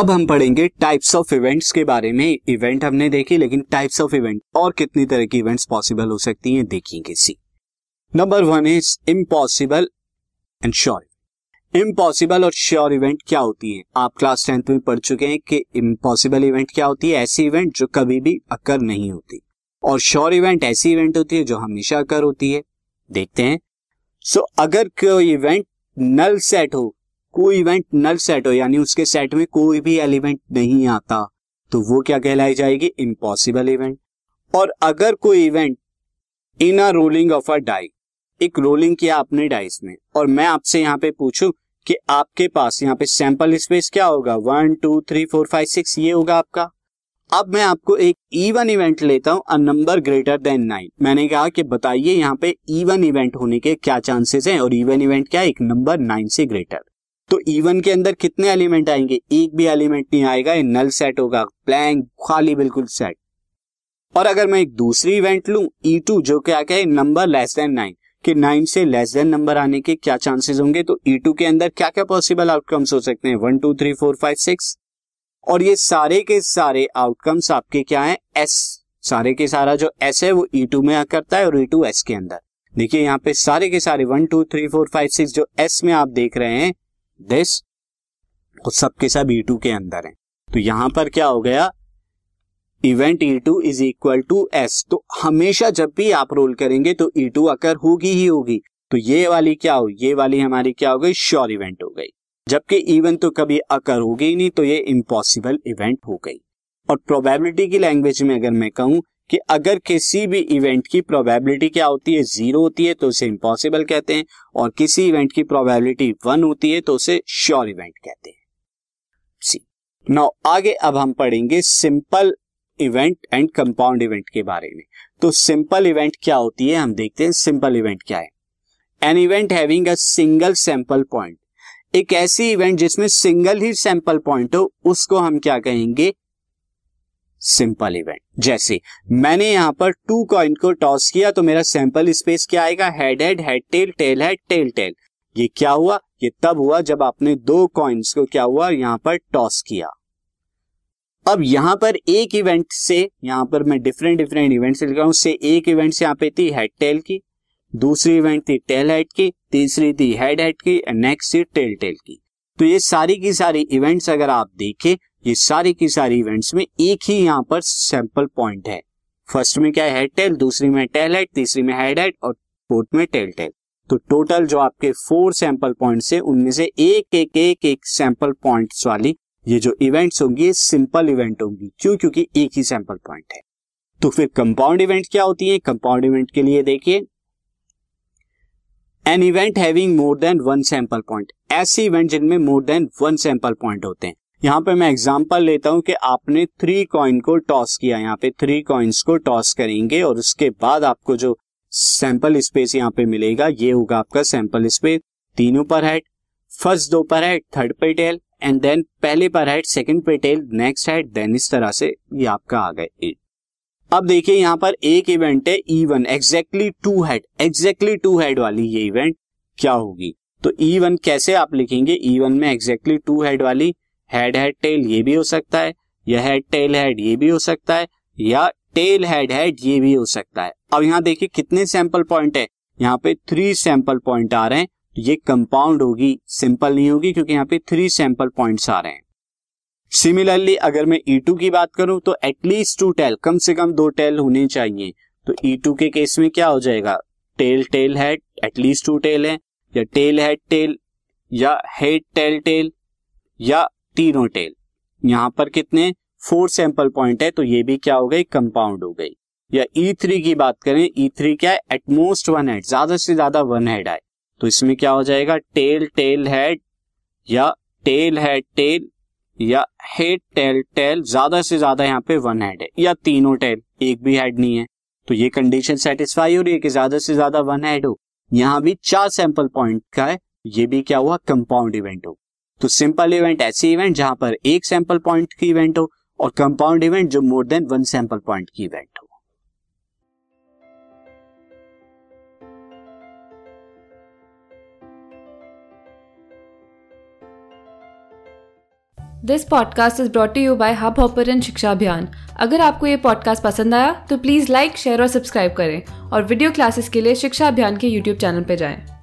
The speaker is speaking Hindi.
अब हम पढ़ेंगे टाइप्स ऑफ़ इवेंट्स के बारे में। इवेंट हमने देखे लेकिन टाइप्स ऑफ़ इवेंट और कितनी तरह की इवेंट्स पॉसिबल हो सकती हैं देखेंगे see number one is impossible and sure impossible और श्योर इवेंट क्या होती है? आप क्लास टेंथ में पढ़ चुके हैं कि इम्पॉसिबल इवेंट क्या होती है? ऐसी इवेंट जो कभी भी अकर नहीं होती। और श्योर इवेंट ऐसी इवेंट होती है जो हमेशा अकर होती है। देखते हैं। सो so, अगर कोई इवेंट नल सेट हो कोई इवेंट नल सेट हो, यानी उसके सेट में कोई भी एलिमेंट नहीं आता तो वो क्या कहलाई जाएगी? इम्पॉसिबल इवेंट और अगर कोई event in a rolling of a die एक रोलिंग किया आपने डाइस में, और मैं आपसे यहाँ पे पूछूँ कि आपके पास यहाँ पे सैंपल स्पेस क्या होगा? One two three four five six ये होगा आपका। अब मैं आपको एक इवन इवेंट लेता हूँ a number greater than nine मैंने कहा कि बताइए यहाँ पे इवन इवेंट होने के क्या चांसेस हैं, और इवन इवेंट क्या है? एक नंबर नाइन से ग्रेटर तो इवन के अंदर कितने एलिमेंट आएँगे? एक भी एलिमेंट नहीं आएगा, ये नल सेट होगा। ब्लैंक खाली, बिल्कुल सेट और अगर मैं एक दूसरी इवेंट लू ई टू जो क्या क्या है नंबर लेस देन नाइन कि नाइन से लेस देन नंबर आने के क्या चांसेस होंगे? तो ई टू के अंदर क्या क्या पॉसिबल आउटकम्स हो सकते हैं? One two three four five six और ये सारे के सारे आउटकम्स आपके क्या है? एस सारे के सारा जो एस है, वो ई टू में करता है और ई टू एस के अंदर. देखिए यहाँ पे सारे के सारे one two three four five six जो एस में आप देख रहे हैं दिस तो सबके सब ई टू के अंदर है। तो यहाँ पर क्या हो गया? Event E two is equal to S तो हमेशा जब भी आप रोल करेंगे तो ई टू अकर होगी ही होगी। तो ये वाली क्या हो, ये वाली हमारी क्या हो गई? श्योर इवेंट हो गई। जबकि इवन तो कभी अकर होगी नहीं तो ये इम्पॉसिबल इवेंट हो गई। और प्रोबेबिलिटी की लैंग्वेज में अगर मैं कहूँ कि अगर किसी भी इवेंट की प्रोबेबिलिटी क्या होती है? ज़ीरो होती है तो उसे इम्पॉसिबल कहते हैं। और किसी इवेंट की प्रोबेबिलिटी वन होती है तो उसे श्योर इवेंट कहते हैं। सी नाउ आगे अब हम पढ़ेंगे simple event and compound event के बारे में। तो सिंपल इवेंट क्या होती है? हम देखते हैं सिंपल इवेंट क्या है। An event having a single sample point एक ऐसी इवेंट जिसमें सिंगल ही सैंपल पॉइंट हो, उसको हम क्या कहेंगे? Simple event. जैसे, मैंने यहाँ पर टू कॉइन को टॉस किया तो मेरा सैंपल स्पेस क्या आएगा? Head head head tail tail head tail tail ये क्या हुआ? ये तब हुआ जब आपने दो कॉइन्स को क्या हुआ? यहाँ पर टॉस किया। अब यहाँ पर एक इवेंट से, यहाँ पर मैं डिफरेंट डिफरेंट इवेंट से लिख रहा हूँ। से एक इवेंट यहाँ पे थी हेड टेल की। दूसरी इवेंट थी टेल हेड की। तीसरी थी हेड हेड की। नेक्स्ट थी टेल टेल की। तो ये सारी की सारी इवेंट्स अगर आप देखें ये सारी की सारी इवेंट्स में एक ही यहाँ पर सैंपल पॉइंट है। फ़र्स्ट में क्या है? टेल दूसरी में टेल हेड तीसरी में हेड हेड और फोर्थ में टेल टेल तो टोटल जो आपके फोर सैंपल पॉइंट है, उनमें से एक एक एक एक सैंपल पॉइंट्स वाली ये जो इवेंट्स होंगी, ये सिंपल इवेंट होंगी। क्यों? क्योंकि एक ही सैंपल पॉइंट है। तो फिर कंपाउंड इवेंट क्या होती है? कंपाउंड इवेंट के लिए देखिए। An event having more than one sample point ऐसे इवेंट जिनमें more than one sample point होते हैं। यहाँ पे मैं एग्ज़ाम्पल लेता हूँ कि आपने थ्री कॉइन को टॉस किया। यहाँ पे थ्री कॉइन्स को टॉस करेंगे और उसके बाद आपको जो सैंपल स्पेस यहाँ पे मिलेगा, ये होगा आपका सैंपल स्पेस तीनों पर हेड फ़र्स्ट दो पर हेड थर्ड पे टेल एंड देन पहले पर हेड सेकंड पे टेल नेक्स्ट हेड देन इस तरह से ये आपका आ गए। एट अब देखिए यहाँ पर एक इवेंट है even exactly two head exactly two head वाली ये इवेंट क्या होगी? तो इवन कैसे आप लिखेंगे? इवन में एग्जैक्टली टू हेड वाली हेड हेड टेल ये भी हो सकता है, या हेड टेल हेड ये भी हो सकता है, या टेल हेड हेड ये भी हो सकता है। अब यहाँ देखिए कितने सैंपल पॉइंट है। यहाँ पे थ्री सैंपल पॉइंट आ रहे हैं। तो ये कंपाउंड होगी सिंपल नहीं होगी, क्योंकि यहाँ पे थ्री सैंपल पॉइंट्स आ रहे हैं। सिमिलरली अगर मैं ई e टू की बात करूँ तो एटलीस्ट टू टेल कम से कम दो टेल होने चाहिए। तो ई e टू के केस में क्या हो जाएगा? Tail tail head at least two tail है, या टेल हेड टेल या हेड टेल टेल या तीनों टेल यहाँ पर कितने? फोर सैंपल पॉइंट है तो ये भी क्या हो गई? कंपाउंड हो गई। या ई e थ्री की बात करें ई e थ्री क्या है? एटमोस्ट वन हेड ज़्यादा से ज़्यादा वन हेड आए। तो इसमें क्या हो जाएगा? टेल टेल हेड या टेल हेड टेल या हेड टेल टेल ज़्यादा से ज़्यादा यहाँ पे वन हेड है, या तीनों टेल एक भी हेड नहीं है। तो ये कंडीशन सेटिस्फाई हो रही है कि ज़्यादा से ज़्यादा वन हेड हो। यहाँ भी चार सैंपल पॉइंट का है, ये भी क्या हुआ? कंपाउंड इवेंट हो। तो सिंपल इवेंट ऐसी इवेंट जहाँ पर एक सैंपल पॉइंट की इवेंट हो और कंपाउंड इवेंट जो more than one sample point की इवेंट हो this podcast is brought you by hub hopper शिक्षा अभियान अगर आपको ये पॉडकास्ट पसंद आया तो प्लीज़ लाइक शेयर और सब्सक्राइब करें और वीडियो क्लासेस के लिए शिक्षा अभियान के यूट्यूब चैनल पर जाएँ।